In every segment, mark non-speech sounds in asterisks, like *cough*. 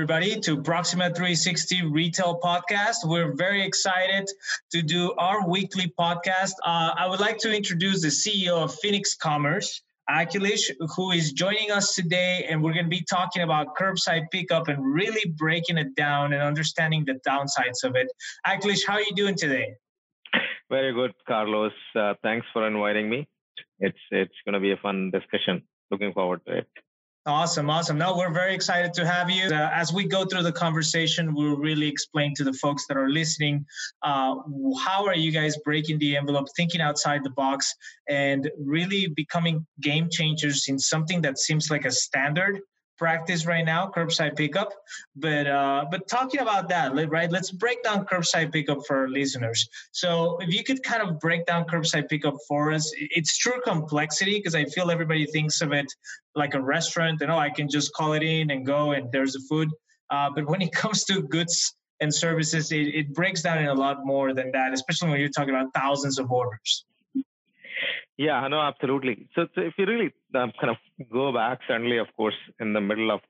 Everybody, to Proxima 360 Retail Podcast. We're very excited to do our weekly podcast. Uh, I would like to introduce the CEO of Phoenix Commerce, Akhilesh, who is joining us today, and we're going to be talking about curbside pickup and really breaking it down and understanding the downsides of it. Akhilesh, how are you doing today? Very good, Carlos. Uh, thanks for inviting me. It's it's going to be a fun discussion. Looking forward to it. Awesome, awesome. No, we're very excited to have you. Uh, as we go through the conversation, we'll really explain to the folks that are listening uh, how are you guys breaking the envelope, thinking outside the box, and really becoming game changers in something that seems like a standard practice right now, curbside pickup. But uh, but talking about that, right? Let's break down curbside pickup for our listeners. So if you could kind of break down curbside pickup for us, it's true complexity because I feel everybody thinks of it like a restaurant, and oh, I can just call it in and go, and there's the food. Uh, but when it *laughs* comes to goods and services, it, it breaks down in a lot more than that, especially when you're talking about thousands of orders. Yeah, no, absolutely. So, so if you really um, kind of go back, certainly, of course, in the middle of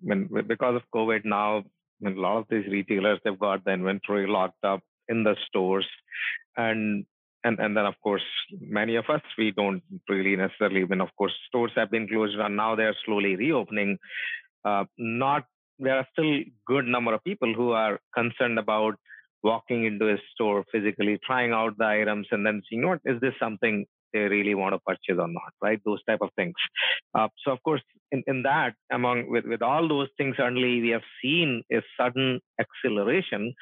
when because of COVID now, a lot of these retailers they've got the inventory locked up in the stores, and and and then of course many of us we don't really necessarily. Mean, of course, stores have been closed and now they're slowly reopening. Uh, not there are still good number of people who are concerned about walking into a store physically, trying out the items, and then seeing what is this something they really want to purchase or not, right? Those type of things. Uh, so of course, in, in that, among with, with all those things, certainly we have seen a sudden acceleration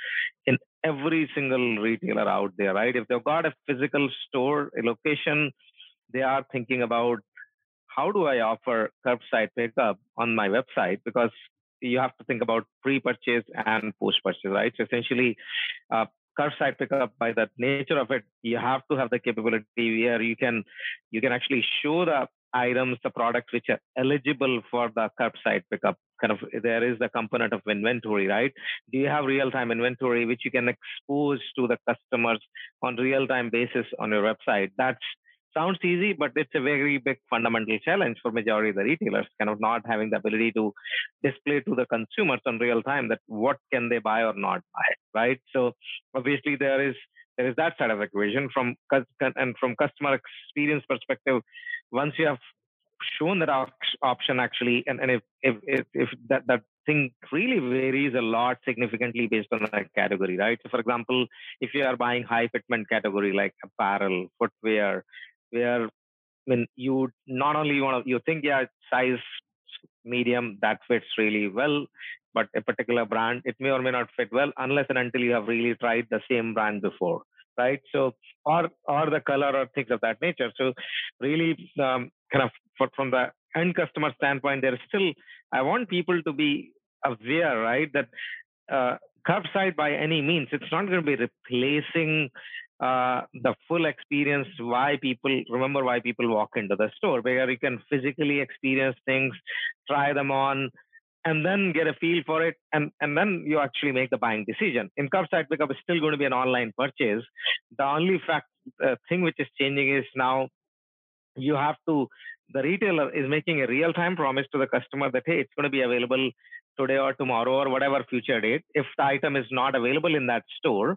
in every single retailer out there, right? If they've got a physical store, a location, they are thinking about how do I offer curbside pickup on my website because you have to think about pre-purchase and post-purchase, right? So essentially, uh, curbside pickup by the nature of it you have to have the capability where you can you can actually show the items the products which are eligible for the curbside pickup. Kind of there is the component of inventory right? Do you have real time inventory which you can expose to the customers on real time basis on your website? That's sounds easy, but it's a very big fundamental challenge for majority of the retailers, kind of not having the ability to display to the consumers on real time that what can they buy or not buy, right? So obviously there is there is that side of equation from and from customer experience perspective. Once you have shown that option actually, and, and if, if if if that that thing really varies a lot significantly based on the category, right? So for example, if you are buying high fitment category like apparel, footwear, where I mean you not only want to you think yeah size medium that fits really well but a particular brand it may or may not fit well unless and until you have really tried the same brand before right? So or or the color or things of that nature. So really um, kind of for, from the end customer standpoint there's still i want people to be aware right that uh, curbside by any means it's not going to be replacing uh, the full experience why people remember why people walk into the store where you can physically experience things try them on and then get a feel for it and, and then you actually make the buying decision. In curbside pickup is still going to be an online purchase. The only fact uh, thing which is changing is now you have to the retailer is making a real time promise to the customer that hey it's going to be available today or tomorrow or whatever future date. If the item is not available in that store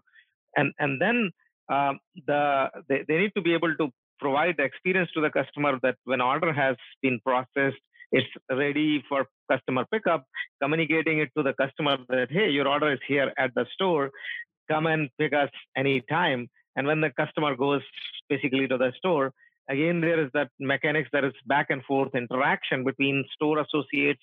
and and then um, the they, they need to be able to provide the experience to the customer that when order has been processed it's ready for customer pickup communicating it to the customer that hey your order is here at the store. Come and pick us anytime. And when the customer goes basically to the store again there is that mechanics that is back and forth interaction between store associates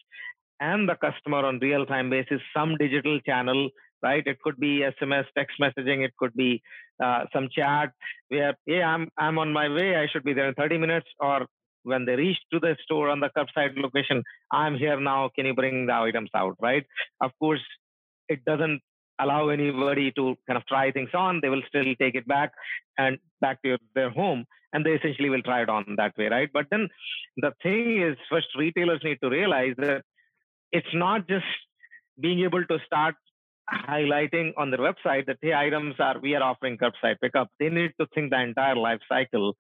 and the customer on real time basis some digital channel right? It could be SMS, text messaging, it could be uh, some chat where, hey, I'm I'm on my way, I should be there in 30 minutes, or when they reach to the store on the curbside location, I'm here now. Can you bring the items out, right? Of course, it doesn't allow anybody to kind of try things on. They will still take it back and back to their home, and they essentially will try it on that way, right? But then the thing is, first retailers need to realize that it's not just being able to start highlighting on their website that hey items are we are offering curbside pickup. They need to think the entire life cycle.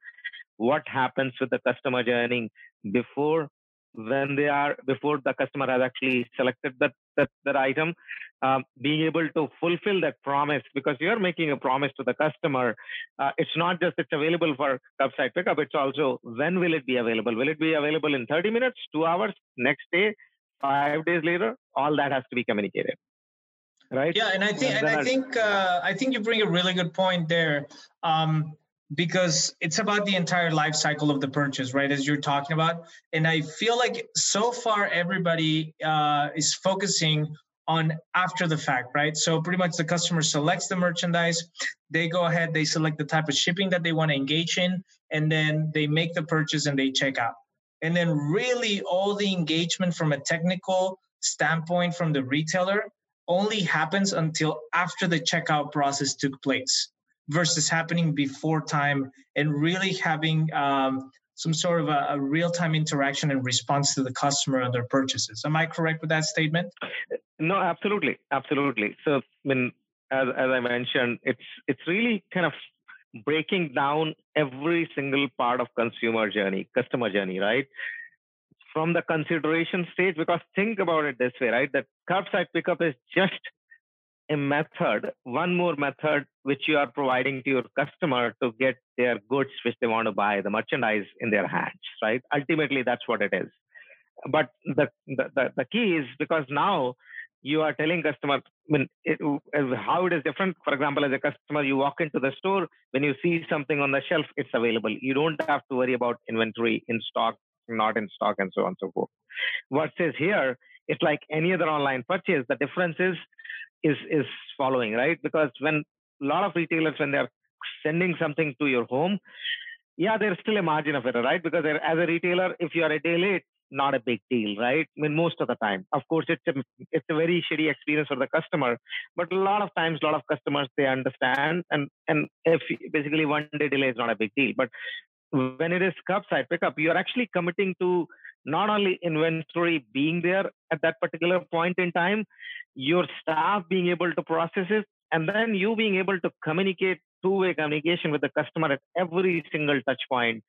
What happens with the customer journey before when they are before the customer has actually selected that that, that item? Um, being able to fulfill that promise because you're making a promise to the customer uh, it's not just it's available for curbside pickup it's also when will it be available? Will it be available in 30 minutes two hours next day five days later? All that has to be communicated right? Yeah and i think and, and i think uh, i think you bring a really good point there um, because it's about the entire life cycle of the purchase right as you're talking about. And i feel like so far everybody uh, is focusing on after the fact right? So pretty much the customer selects the merchandise they go ahead they select the type of shipping that they want to engage in and then they make the purchase and they check out. And then really all the engagement from a technical standpoint from the retailer only happens until after the checkout process took place versus happening before time and really having um, some sort of a, a real-time interaction and response to the customer on their purchases. Am I correct with that statement? No, absolutely, absolutely. So, I mean, as, as I mentioned, it's it's really kind of breaking down every single part of consumer journey, customer journey, right? From the consideration stage, because think about it this way, right? That curbside pickup is just a method, one more method which you are providing to your customer to get their goods which they want to buy, the merchandise in their hands, right? Ultimately, that's what it is. But the, the, the, the key is because now you are telling customer I mean, it, how it is different. For example, as a customer, you walk into the store, when you see something on the shelf, it's available. You don't have to worry about inventory in stock, not in stock, and so on and so forth. Says here, it's like any other online purchase. The difference is is is following right because when a lot of retailers when they're sending something to your home yeah there's still a margin of error right because as a retailer if you are a day late not a big deal right i mean most of the time of course it's a it's a very shitty experience for the customer but a lot of times a lot of customers they understand and and if basically one day delay is not a big deal but when it is curbside pickup you are actually committing to not only inventory being there at that particular point in time your staff being able to process it, and then you being able to communicate two-way communication with the customer at every single touch point.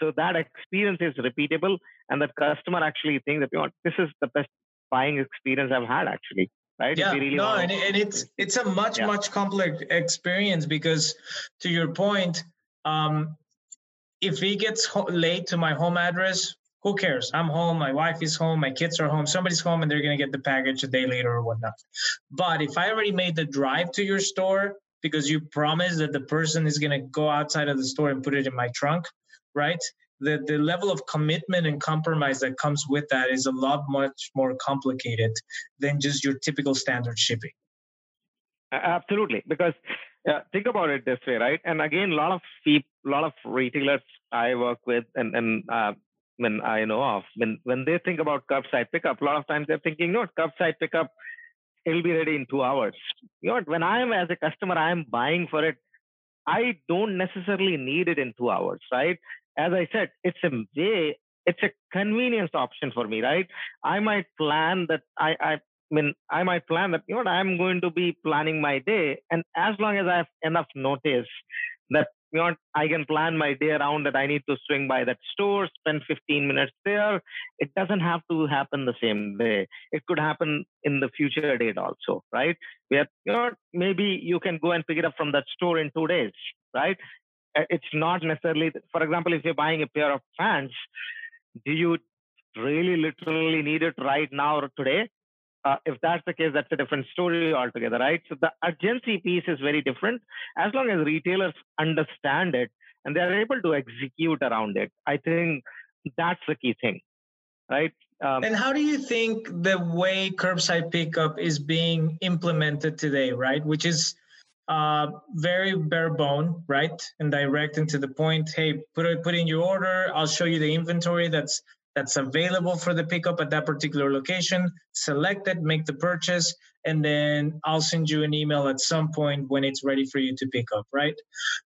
So that experience is repeatable, and the customer actually thinks that you know this is the best buying experience I've had actually. Right? Yeah, really no, and, and it's it's a much yeah. much complex experience because, to your point, um, if he gets ho- late to my home address, who cares? I'm home, my wife is home, my kids are home, somebody's home, and they're to get the package a day later or whatnot. But if I already made the drive to your store because you promised that the person is to go outside of the store and put it in my trunk, right? The, the level of commitment and compromise that comes with that is a lot much more complicated than just your typical standard shipping. Absolutely, because uh, think about it this way, right? And again, a lot of people, a lot of retailers I work with, and and uh, when I know of, when when they think about curbside pickup, a lot of times they're thinking, no, curbside pickup, it'll be ready in two hours. You know, when I'm as a customer, I'm buying for it. I don't necessarily need it in two hours, right? As I said, it's a way, it's a convenience option for me, right? I might plan that I, I I mean, I might plan that, you know, I'm going to be planning my day. And as long as I have enough notice that you know, I can plan my day around that I need to swing by that store, spend 15 minutes there. It doesn't have to happen the same day. It could happen in the future date also, right? Where, you know, maybe you can go and pick it up from that store in two days, right? Uh, it's not necessarily, for example, if you're buying a pair of pants, do you really literally need it right now or today? Uh, if that's the case, that's a different story altogether, right? So the urgency piece is very different. As long as retailers understand it and they're able to execute around it, I think that's the key thing, right? Um, and how do you think the way curbside pickup is being implemented today, right? Which is uh, very bare bone, right, and direct and to the point. Hey, put put in your order. I'll show you the inventory that's that's available for the pickup at that particular location. Select it, make the purchase, and then I'll send you an email at some point when it's ready for you to pick up, right?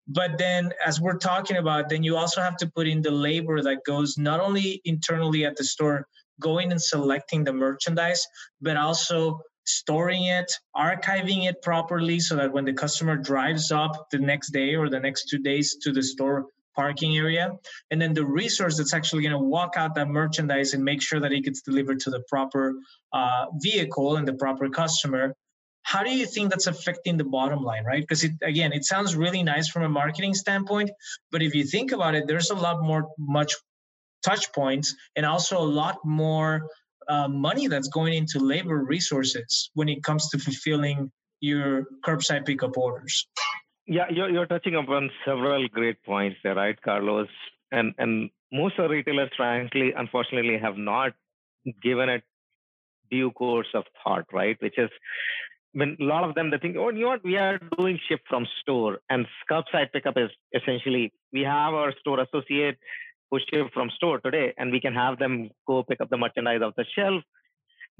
But then, as we're talking about, then you also have to put in the labor that goes not only internally at the store, going and selecting the merchandise, but also storing it, archiving it properly so that when the customer drives up the next day or the next two days to the store parking area, and then the resource that's actually going to walk out that merchandise and make sure that it gets delivered to the proper uh, vehicle and the proper customer. How do you think that's affecting the bottom line, right? Because it again, it sounds really nice from a marketing standpoint, but if you think about it, there's a lot more, much touch points, and also a lot more uh, money that's going into labor resources when it comes to fulfilling your curbside pickup orders. Yeah, you're, you're touching upon several great points there, right, Carlos? And and most of the retailers, frankly, unfortunately, have not given it due course of thought, right? Which is when a lot of them they think, oh, you know what, we are doing ship from store, and curbside pickup is essentially we have our store associate push it from store today and we can have them go pick up the merchandise off the shelf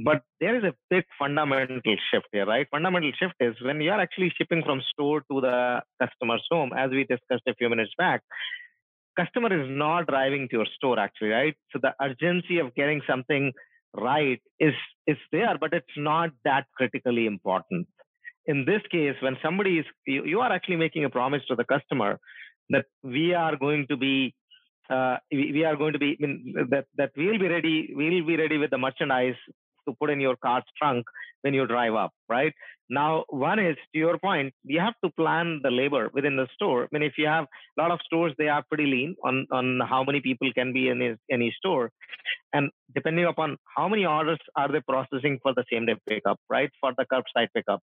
but there is a big fundamental shift here right? Fundamental shift is when you are actually shipping from store to the customer's home as we discussed a few minutes back customer is not driving to your store actually right? So the urgency of getting something right is is there but it's not that critically important. In this case when somebody is you, you are actually making a promise to the customer that we are going to be uh, we, are going to be I mean, that that we'll be ready we'll be ready with the merchandise to put in your car's trunk when you drive up right? Now one is to your point you have to plan the labor within the store. I mean if you have a lot of stores they are pretty lean on on how many people can be in any store. And depending upon how many orders are they processing for the same day pickup right? For the curbside pickup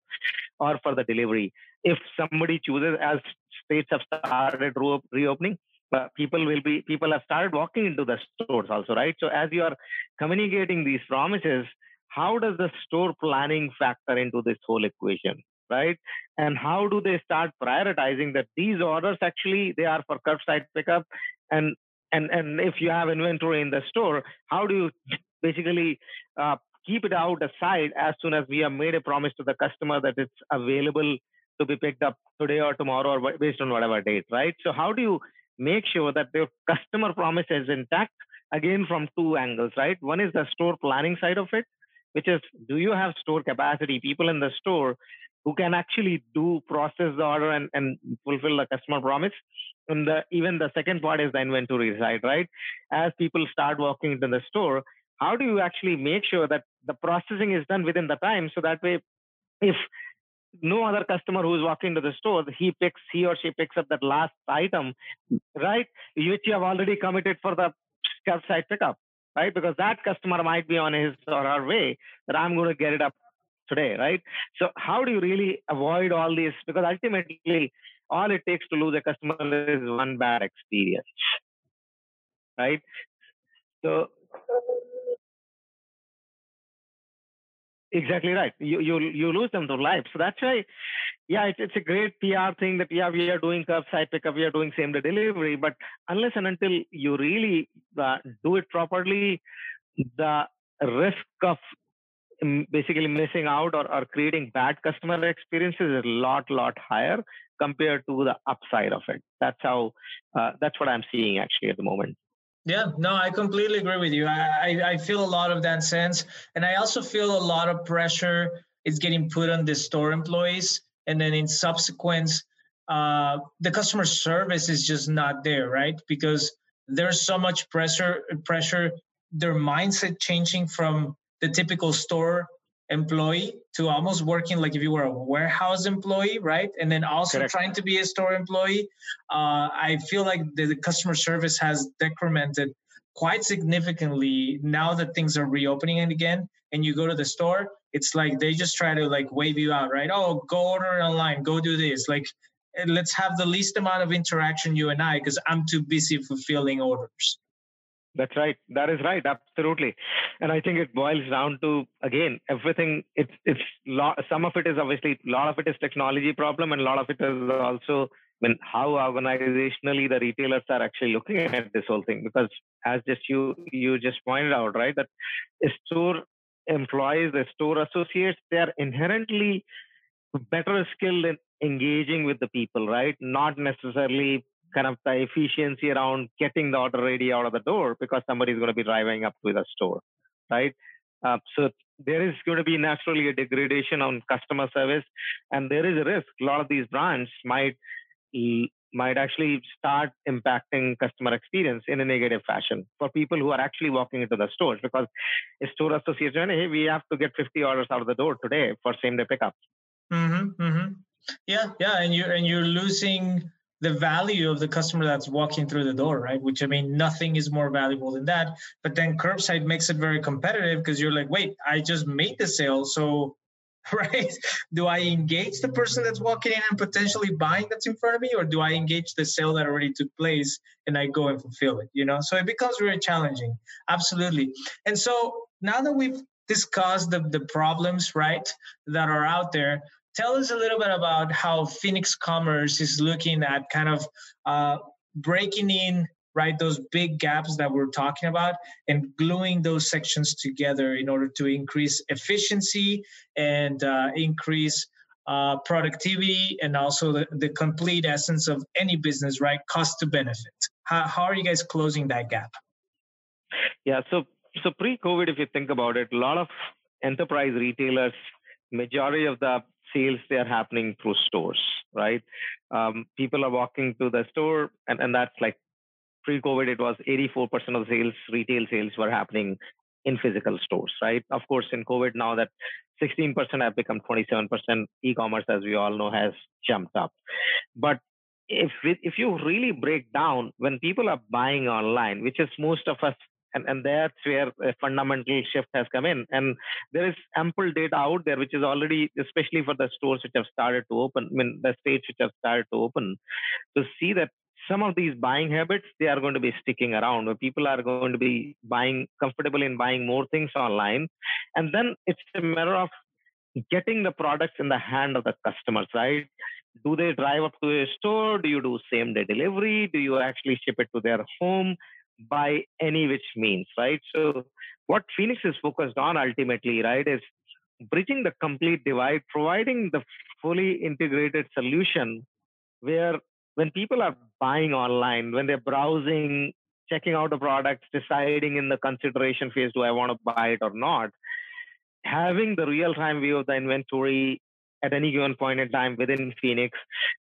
or for the delivery. If somebody chooses as states have started reopening uh, people will be people have started walking into the stores also right? So as you are communicating these promises how does the store planning factor into this whole equation right? And how do they start prioritizing that these orders actually they are for curbside pickup? And and and if you have inventory in the store how do you basically uh, keep it out aside as soon as we have made a promise to the customer that it's available to be picked up today or tomorrow or based on whatever date right? So how do you make sure that the customer promise is intact again from two angles right? One is the store planning side of it which is do you have store capacity? People in the store who can actually do process the order and, and fulfill the customer promise. And the even the second part is the inventory side right? As people start walking into the store how do you actually make sure that the processing is done within the time so that way if no other customer who is walking to the store, he picks, he or she picks up that last item, right? Which you have already committed for the curbside pickup, right? Because that customer might be on his or her way that I'm going to get it up today, right? So how do you really avoid all this? Because ultimately, all it takes to lose a customer is one bad experience, right? So Exactly right. You you you lose them to life. So that's why, yeah, it's it's a great PR thing that yeah we are doing curbside pickup, we are doing same day delivery. But unless and until you really uh, do it properly, the risk of basically missing out or, or creating bad customer experiences is a lot lot higher compared to the upside of it. That's how uh, that's what I'm seeing actually at the moment. Yeah, no, I completely agree with you. I, I feel a lot of that sense. And I also feel a lot of pressure is getting put on the store employees. And then in subsequent, uh, the customer service is just not there, right? Because there's so much pressure, pressure, their mindset changing from the typical store employee to almost working like if you were a warehouse employee, right? And then also Correct. trying to be a store employee. Uh, I feel like the, the customer service has decremented quite significantly now that things are reopening again. And you go to the store, it's like they just try to like wave you out, right? Oh, go order online, go do this. Like, eh, let's have the least amount of interaction, you and I, because I'm too busy fulfilling orders. That's right. That is right. Absolutely. And I think it boils down to again everything. It's it's lot, some of it is obviously a lot of it is technology problem, and a lot of it is also I mean, how organizationally the retailers are actually looking at this whole thing. Because as just you you just pointed out, right, that store employees, the store associates, they are inherently better skilled in engaging with the people, right? Not necessarily kind of the efficiency around getting the order ready out of the door because somebody is going to be driving up to the store, right? Uh, so there is going to be naturally a degradation on customer service, and there is a risk. A lot of these brands might might actually start impacting customer experience in a negative fashion for people who are actually walking into the stores because a store association, hey, we have to get 50 orders out of the door today for same day pickup. Mm-hmm, mm-hmm. Yeah, yeah, and you're and you're losing the value of the customer that's walking through the door, right? Which I mean, nothing is more valuable than that. But then curbside makes it very competitive because you're like, wait, I just made the sale, so *laughs* right? Do I engage the person that's walking in and potentially buying that's in front of me, or do I engage the sale that already took place and I go and fulfill it? You know, so it becomes very challenging. Absolutely. And so now that we've discussed the, the problems, right, that are out there, tell us a little bit about how Phoenix Commerce is looking at kind of uh, breaking in right those big gaps that we're talking about and gluing those sections together in order to increase efficiency and uh, increase uh, productivity and also the, the complete essence of any business right? Cost to benefit. How, how are you guys closing that gap? Yeah so so pre-covid if you think about it a lot of enterprise retailers majority of the sales they are happening through stores right um, people are walking to the store and, and that's like pre-COVID, it was 84% of sales, retail sales were happening in physical stores, right? Of course, in COVID now that 16% have become 27%, e-commerce, as we all know, has jumped up. But if if you really break down when people are buying online, which is most of us, and, and that's where a fundamental shift has come in. And there is ample data out there, which is already, especially for the stores which have started to open, I mean, the states which have started to open, to see that some of these buying habits they are going to be sticking around where people are going to be buying comfortable in buying more things online. And then it's a matter of getting the products in the hand of the customers right? Do they drive up to a store? Do you do same day delivery? Do you actually ship it to their home by any which means right so what phoenix is focused on ultimately right is bridging the complete divide providing the fully integrated solution where when people are buying online, when they're browsing, checking out the products, deciding in the consideration phase, do I want to buy it or not? Having the real time view of the inventory at any given point in time within Phoenix,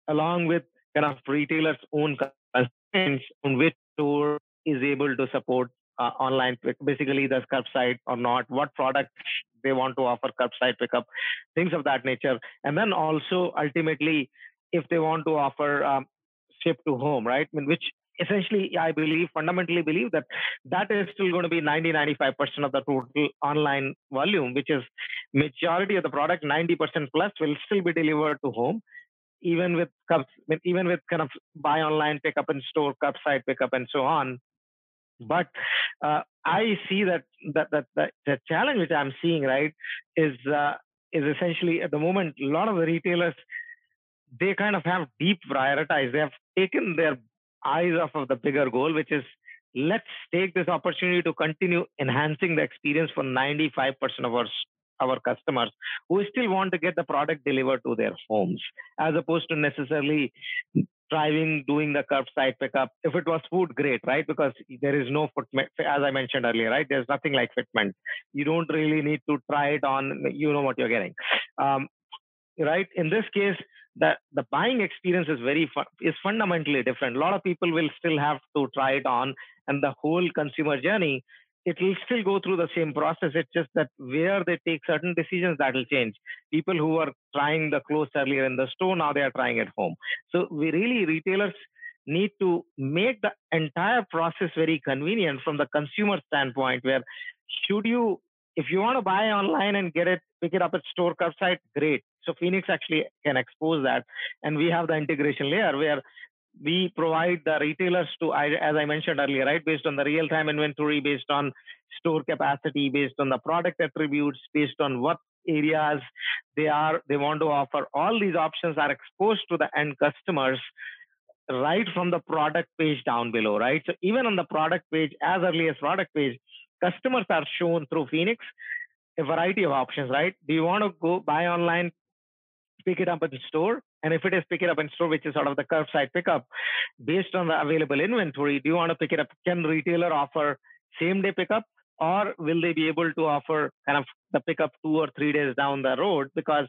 along with kind of retailers' own constraints on which store is able to support uh, online, basically the curbside or not, what product they want to offer curbside pickup, things of that nature. And then also ultimately, if they want to offer um, ship to home, right? I mean, which essentially I believe, fundamentally believe that that is still going to be 90, 95% of the total online volume, which is majority of the product, 90% plus will still be delivered to home. Even with even with kind of buy online, pick up in store, curbside pickup, and so on. But uh, I see that, that that the challenge which I'm seeing right is uh, is essentially at the moment a lot of the retailers they kind of have deep prioritized. They have taken their eyes off of the bigger goal, which is let's take this opportunity to continue enhancing the experience for 95% of our our customers who still want to get the product delivered to their homes as opposed to necessarily driving doing the curbside pickup if it was food great right? Because there is no fitment as i mentioned earlier right? There's nothing like fitment. You don't really need to try it on you know what you're getting. Um, right? In this case that the buying experience is very is fundamentally different. A lot of people will still have to try it on, and the whole consumer journey it will still go through the same process. It's just that where they take certain decisions that will change. People who were trying the clothes earlier in the store now they are trying at home. So we really retailers need to make the entire process very convenient from the consumer standpoint. Where should you if you want to buy online and get it pick it up at store curbside, great. So Phoenix actually can expose that. And we have the integration layer where we provide the retailers to, as I mentioned earlier, right, based on the real time inventory, based on store capacity, based on the product attributes, based on what areas they are, they want to offer. All these options are exposed to the end customers right from the product page down below, right? So even on the product page, as early as product page, customers are shown through Phoenix a variety of options, right? Do you want to go buy online, pick it up at the store? And if it is pick it up in store, which is sort of the curbside pickup, based on the available inventory, do you want to pick it up? Can retailer offer same day pickup? Or will they be able to offer kind of the pickup two or three days down the road because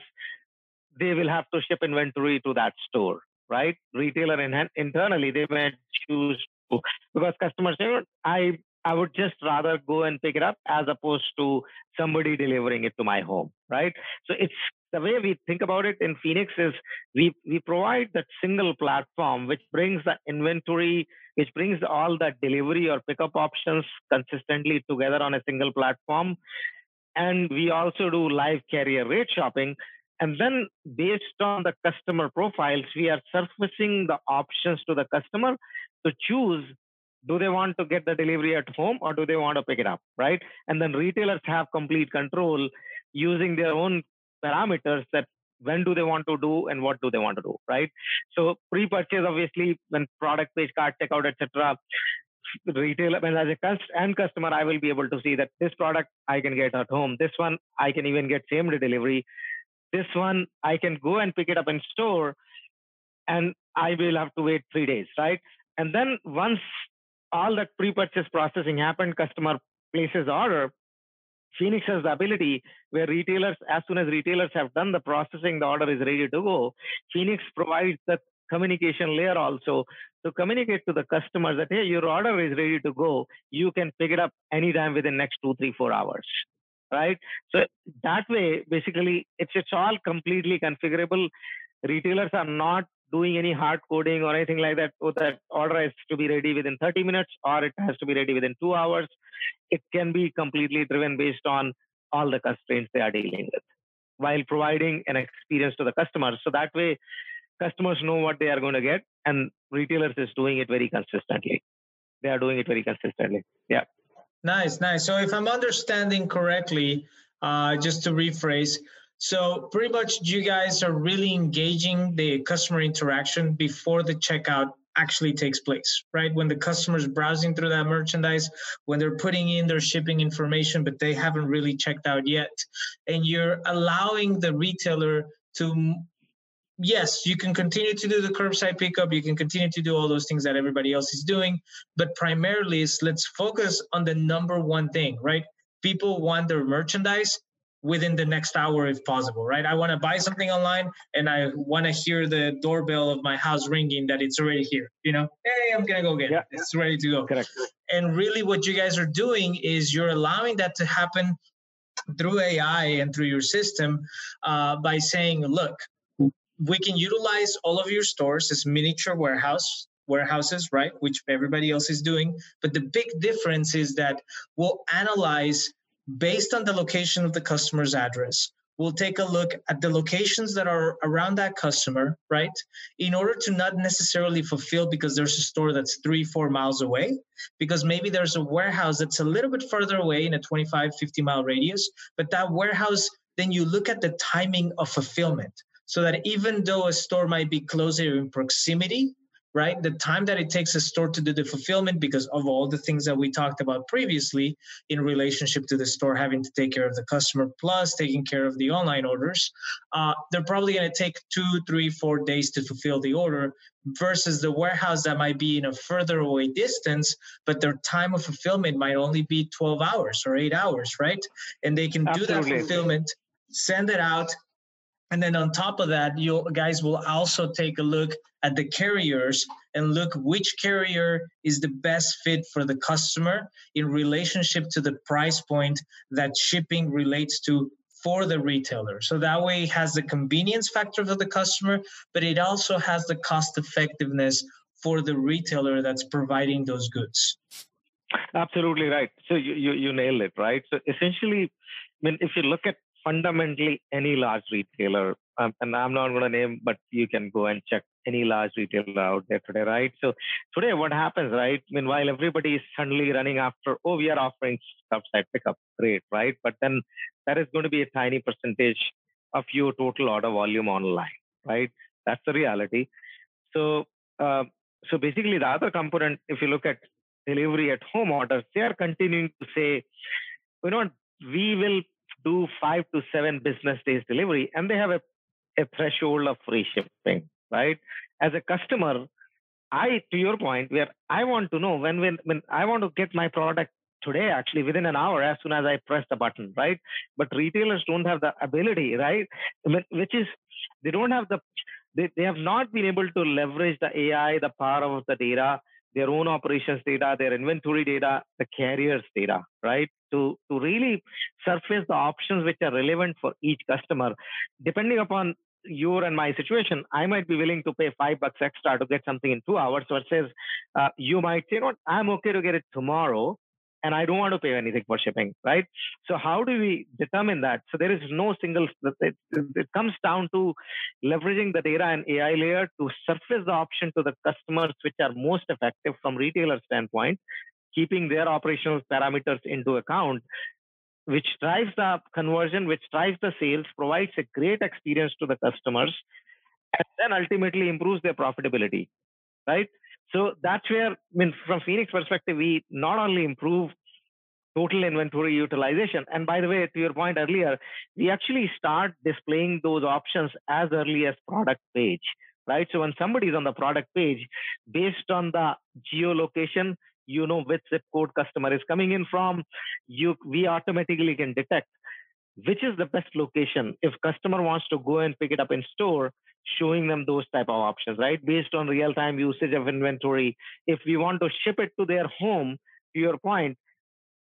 they will have to ship inventory to that store, right? Retailer in, internally, they may choose to, because customers say, I I would just rather go and pick it up as opposed to somebody delivering it to my home, right? So it's the way we think about it in Phoenix is we, we provide that single platform which brings the inventory, which brings all the delivery or pickup options consistently together on a single platform. And we also do live carrier rate shopping. And then based on the customer profiles, we are surfacing the options to the customer to choose do they want to get the delivery at home or do they want to pick it up right? And then retailers have complete control using their own parameters that when do they want to do and what do they want to do right? So pre-purchase obviously when product page card checkout etc retailer when as a cust- and customer i will be able to see that this product i can get at home this one i can even get same day delivery this one i can go and pick it up in store and i will have to wait three days right? And then once all that pre-purchase processing happened customer places order Phoenix has the ability where retailers, as soon as retailers have done the processing, the order is ready to go. Phoenix provides the communication layer also to communicate to the customer that hey, your order is ready to go. You can pick it up anytime within next two, three, four hours. Right. So that way, basically, it's it's all completely configurable. Retailers are not doing any hard coding or anything like that. So that order has to be ready within 30 minutes or it has to be ready within two hours. It can be completely driven based on all the constraints they are dealing with while providing an experience to the customers. So that way, customers know what they are going to get and retailers is doing it very consistently. They are doing it very consistently. Yeah. Nice, nice. So if I'm understanding correctly, uh, just to rephrase, so pretty much you guys are really engaging the customer interaction before the checkout actually takes place, right? When the customer's browsing through that merchandise, when they're putting in their shipping information, but they haven't really checked out yet. And you're allowing the retailer to yes, you can continue to do the curbside pickup. You can continue to do all those things that everybody else is doing. But primarily is let's focus on the number one thing, right? People want their merchandise within the next hour if possible right i want to buy something online and i want to hear the doorbell of my house ringing that it's already here you know hey i'm gonna go get yeah. it it's ready to go Correct. and really what you guys are doing is you're allowing that to happen through ai and through your system uh, by saying look we can utilize all of your stores as miniature warehouse warehouses right which everybody else is doing but the big difference is that we'll analyze based on the location of the customer's address. We'll take a look at the locations that are around that customer right in order to not necessarily fulfill because there's a store that's three four miles away because maybe there's a warehouse that's a little bit further away in a 25 50 mile radius but that warehouse then you look at the timing of fulfillment so that even though a store might be closer in proximity right? The time that it takes a store to do the fulfillment because of all the things that we talked about previously in relationship to the store having to take care of the customer plus taking care of the online orders, uh, they're probably going to take two, three, four days to fulfill the order versus the warehouse that might be in a further away distance, but their time of fulfillment might only be 12 hours or eight hours, right? And they can Absolutely. do that fulfillment, send it out, and then on top of that, you guys will also take a look at the carriers and look which carrier is the best fit for the customer in relationship to the price point that shipping relates to for the retailer. So that way it has the convenience factor for the customer, but it also has the cost effectiveness for the retailer that's providing those goods. Absolutely right. So you, you, you nailed it, right? So essentially, I mean, if you look at fundamentally any large retailer um, and I'm not going to name, but you can go and check any large retailer out there today, right? So today, what happens, right? Meanwhile, everybody is suddenly running after, oh, we are offering curbside pickup, great, right? But then that is going to be a tiny percentage of your total order volume online, right? That's the reality. So, uh, so basically, the other component, if you look at delivery at home orders, they are continuing to say, you know, we will do five to seven business days delivery, and they have a, a threshold of free shipping, right? As a customer, I, to your point, where I want to know when when when I want to get my product today, actually within an hour, as soon as I press the button, right? But retailers don't have the ability, right? Which is they don't have the they, they have not been able to leverage the AI, the power of the data, their own operations data, their inventory data, the carriers data, right? To, to really surface the options which are relevant for each customer. Depending upon your and my situation, I might be willing to pay five bucks extra to get something in two hours versus uh, you might say, you know, I'm okay to get it tomorrow and I don't want to pay anything for shipping, right? So how do we determine that? So there is no single. It, it comes down to leveraging the data and AI layer to surface the option to the customers which are most effective from retailer standpoint, keeping their operational parameters into account, which drives the conversion, which drives the sales, provides a great experience to the customers, and then ultimately improves their profitability, right? So that's where, I mean, from Phoenix perspective, we not only improve total inventory utilization, and by the way, to your point earlier, we actually start displaying those options as early as product page, right? So when somebody is on the product page, based on the geolocation, you know which zip code customer is coming in from. You we automatically can detect which is the best location. If customer wants to go and pick it up in store showing them those type of options right? Based on real time usage of inventory. If we want to ship it to their home to your point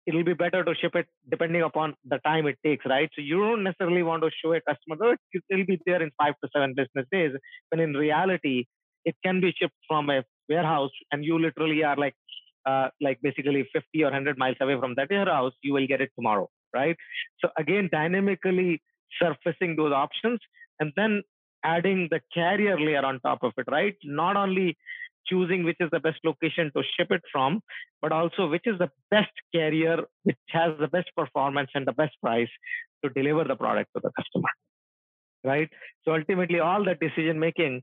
it'll be better to ship it depending upon the time it takes right? So you don't necessarily want to show a customer that it'll be there in 5 to 7 business days when in reality it can be shipped from a warehouse and you literally are like uh, like basically 50 or 100 miles away from that warehouse you will get it tomorrow right so again dynamically surfacing those options and then adding the carrier layer on top of it, right? Not only choosing which is the best location to ship it from, but also which is the best carrier which has the best performance and the best price to deliver the product to the customer. Right. So ultimately, all the decision making,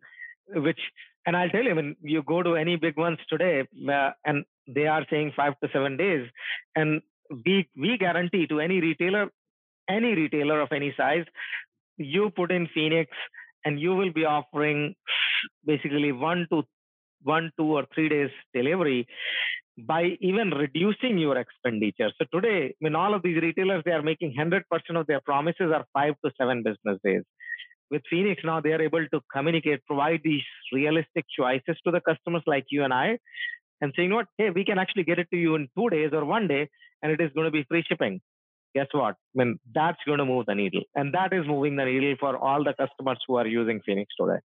which, and I'll tell you, when you go to any big ones today, uh, and they are saying five to seven days, and we we guarantee to any retailer, any retailer of any size, you put in Phoenix and you will be offering basically one to one, two, or three days delivery by even reducing your expenditure. So today, mean, all of these retailers, they are making 100% of their promises are five to seven business days. With Phoenix now, they are able to communicate, provide these realistic choices to the customers like you and I, and saying, what, hey, we can actually get it to you in two days or one day, and it is going to be free shipping guess what? I mean, that's going to move the needle. And that is moving the needle for all the customers who are using Phoenix today.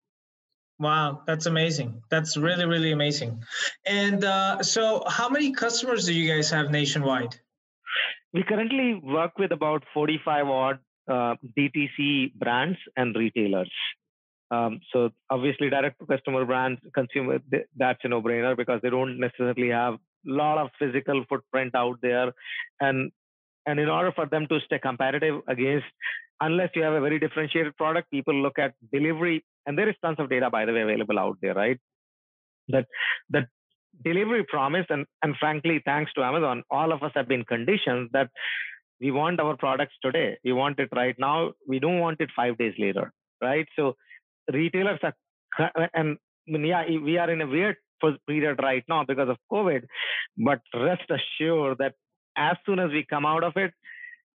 Wow, that's amazing. That's really, really amazing. And uh, so, how many customers do you guys have nationwide? We currently work with about 45 odd uh, DTC brands and retailers. Um, so obviously, direct to customer brands, consumer, that's a no-brainer because they don't necessarily have lot of physical footprint out there, and and in order for them to stay competitive against, unless you have a very differentiated product, people look at delivery. And there is tons of data, by the way, available out there, right? That that delivery promise, and, and frankly, thanks to Amazon, all of us have been conditioned that we want our products today. We want it right now. We don't want it five days later, right? So retailers are, and yeah, we are in a weird period right now because of COVID, but rest assured that as soon as we come out of it,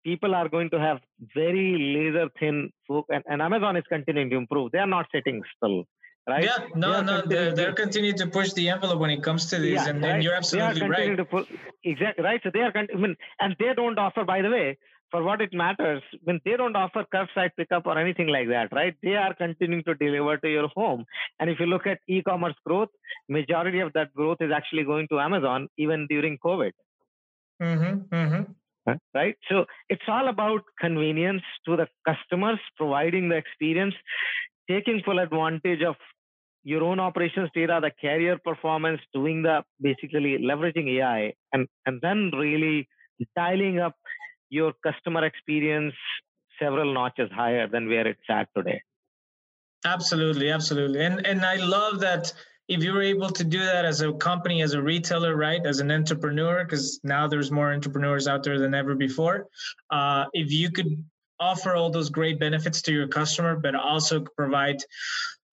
people are going to have very laser thin folk, and, and Amazon is continuing to improve. They are not sitting still. Right? Yeah, no, they no, they're, they're continuing to push the envelope when it comes to these, yeah, and, right? and, you're absolutely right. To pull, exactly right. So they are, I mean, and they don't offer, by the way, for what it matters, when they don't offer curbside pickup or anything like that, right? They are continuing to deliver to your home. And if you look at e-commerce growth, majority of that growth is actually going to Amazon, even during COVID. Mm-hmm, mm-hmm. right? So it's all about convenience to the customers, providing the experience, taking full advantage of your own operations data, the carrier performance, doing the basically leveraging AI, and and then really dialing up your customer experience several notches higher than where it's at today. Absolutely, absolutely, and and I love that if you're able to do that as a company, as a retailer, right, as an entrepreneur, because now there's more entrepreneurs out there than ever before. Uh, if you could offer all those great benefits to your customer, but also provide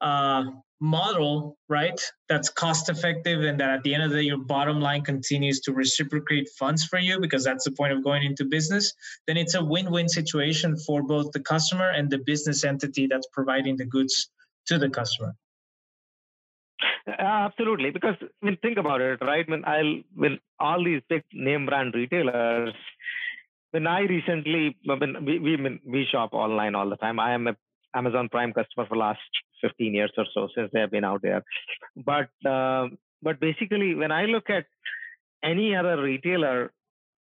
uh, model, right, that's cost effective and that at the end of the day, your bottom line continues to reciprocate funds for you because that's the point of going into business, then it's a win win situation for both the customer and the business entity that's providing the goods to the customer. Absolutely, because I mean, think about it, right? When I'll when all these big name brand retailers, when I recently when we we we shop online all the time. I am a Amazon Prime customer for last 15 years or so since they have been out there. But uh, but basically, when I look at any other retailer,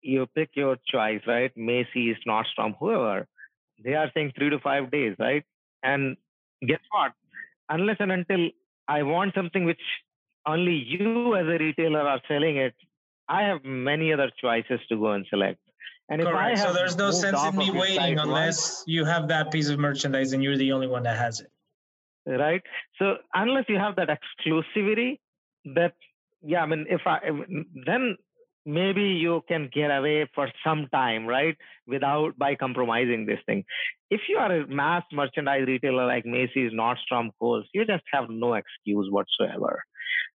you pick your choice, right? Macy's, Nordstrom, whoever. They are saying three to five days, right? And guess what? Unless and until I want something which only you as a retailer are selling it, I have many other choices to go and select. And Correct. so there's no sense in me waiting unless you have that piece of merchandise and you're the only one that has it. Right. So unless you have that exclusivity, that yeah, I mean, if I then maybe you can get away for some time, right? Without by compromising this thing. If you are a mass merchandise retailer like Macy's, Nordstrom, Kohl's, you just have no excuse whatsoever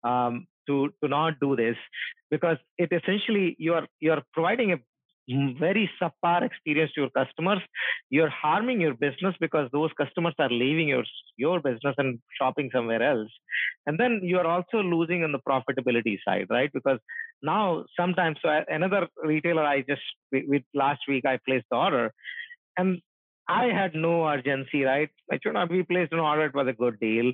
um, to to not do this because it essentially you are you are providing a very subpar experience to your customers you're harming your business because those customers are leaving your your business and shopping somewhere else. And then you are also losing on the profitability side right? Because now sometimes so uh, another retailer i just with last week i placed the order and i had no urgency right? I should not be placed an order it was a good deal.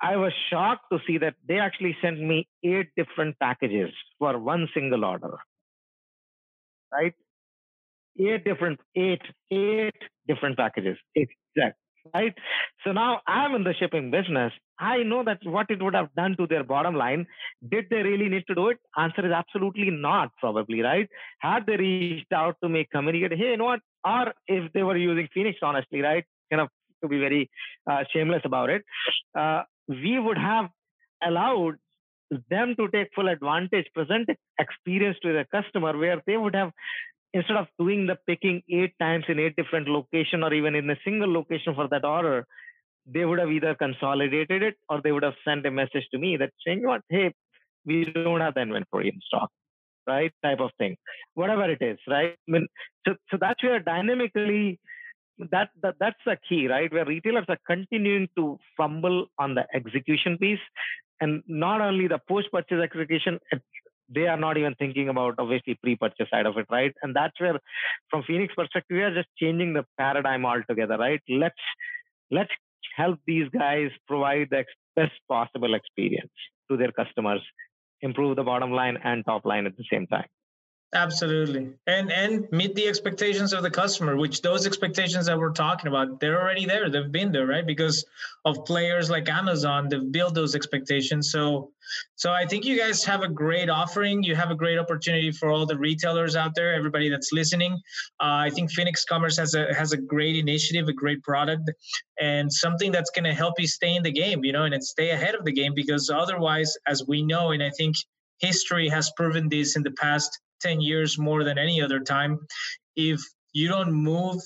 I was shocked to see that they actually sent me eight different packages for one single order right? Eight different, eight, eight different packages. Exact, right? So now I'm in the shipping business. I know that what it would have done to their bottom line. Did they really need to do it? Answer is absolutely not, probably, right? Had they reached out to me, communicated, hey, you know what? Or if they were using Phoenix, honestly, right? Kind of to be very uh, shameless about it, uh, we would have allowed them to take full advantage, present experience to the customer where they would have instead of doing the picking eight times in eight different location or even in a single location for that order, they would have either consolidated it or they would have sent a message to me that saying, what, hey, we don't have the inventory in stock, right? Type of thing, whatever it is, right? I mean, so, so that's where dynamically that, that that's the key, right? Where retailers are continuing to fumble on the execution piece and not only the post-purchase execution, they are not even thinking about obviously pre-purchase side of it, right? And that's where, from Phoenix perspective, we are just changing the paradigm altogether, right? Let's let's help these guys provide the best possible experience to their customers, improve the bottom line and top line at the same time. Absolutely. And and meet the expectations of the customer, which those expectations that we're talking about, they're already there. They've been there, right? Because of players like Amazon, they've built those expectations. So so I think you guys have a great offering. You have a great opportunity for all the retailers out there, everybody that's listening. Uh, I think Phoenix Commerce has a has a great initiative, a great product, and something that's going to help you stay in the game, you know, and stay ahead of the game. Because otherwise, as we know, and I think history has proven this in the past 10 years more than any other time if you don't move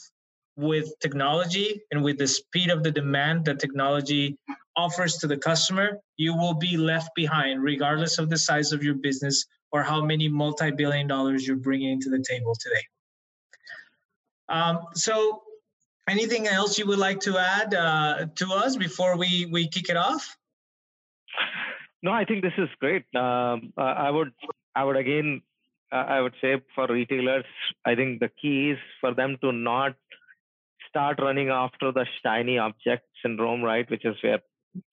with technology and with the speed of the demand that technology offers to the customer, you will be left behind, regardless of the size of your business or how many multi billion dollars you're bringing to the table today. Um, so, anything else you would like to add uh, to us before we, we kick it off? No, I think this is great. Um, I would I would again I would say for retailers, I think the key is for them to not start running after the shiny object syndrome, right? Which is where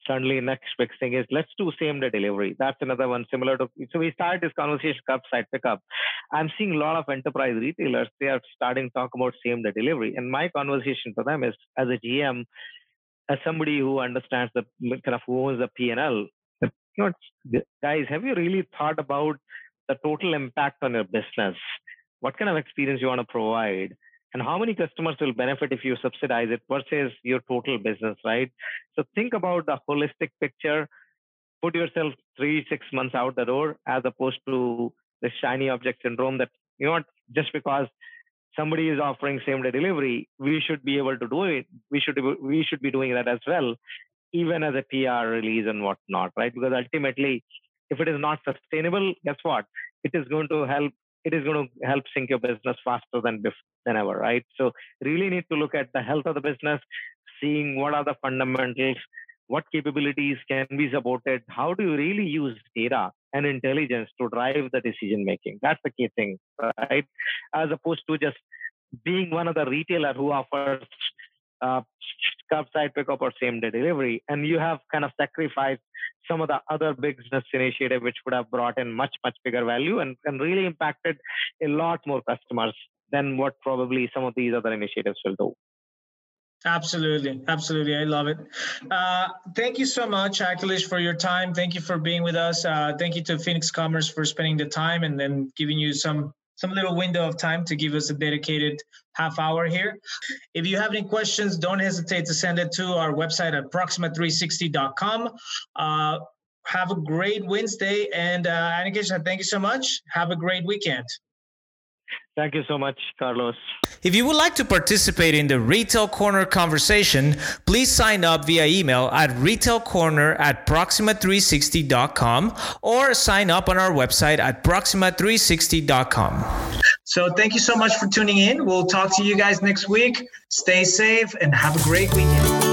suddenly next big thing is let's do same day delivery. That's another one similar to so we started this conversation curbside pickup. I'm seeing a lot of enterprise retailers, they are starting to talk about same day delivery. And my conversation to them is as a GM, as somebody who understands the kind of who owns the P&L, you know, guys, have you really thought about the total impact on your business? What kind of experience you want to provide? and how many customers will benefit if you subsidize it versus your total business, right? So think about the holistic picture. Put yourself three, six months out the door as opposed to the shiny object syndrome that, you know, just because somebody is offering same day delivery, we should be able to do it. We should, we should be doing that as well, even as a PR release and whatnot, right? Because ultimately, if it is not sustainable, guess what? It is going to help it is going to help sink your business faster than than ever, right? So really need to look at the health of the business, seeing what are the fundamentals, what capabilities can be supported, how do you really use data and intelligence to drive the decision making. That's the key thing, right? As opposed to just being one of the retailer who offers uh, curbside pickup or same day delivery, and you have kind of sacrificed some of the other business initiative which would have brought in much much bigger value and, and really impacted a lot more customers than what probably some of these other initiatives will do Absolutely, absolutely. I love it. Uh, thank you so much, Akhilesh, for your time. Thank you for being with us. Uh, thank you to Phoenix Commerce for spending the time and then giving you some some little window of time to give us a dedicated half hour here. If you have any questions, don't hesitate to send it to our website at proxima360.com. Uh, have a great Wednesday. And uh, Anikesh, thank you so much. Have a great weekend. Thank you so much, Carlos. If you would like to participate in the Retail Corner conversation, please sign up via email at retailcorner at proxima360.com or sign up on our website at proxima360.com. So thank you so much for tuning in. We'll talk to you guys next week. Stay safe and have a great weekend.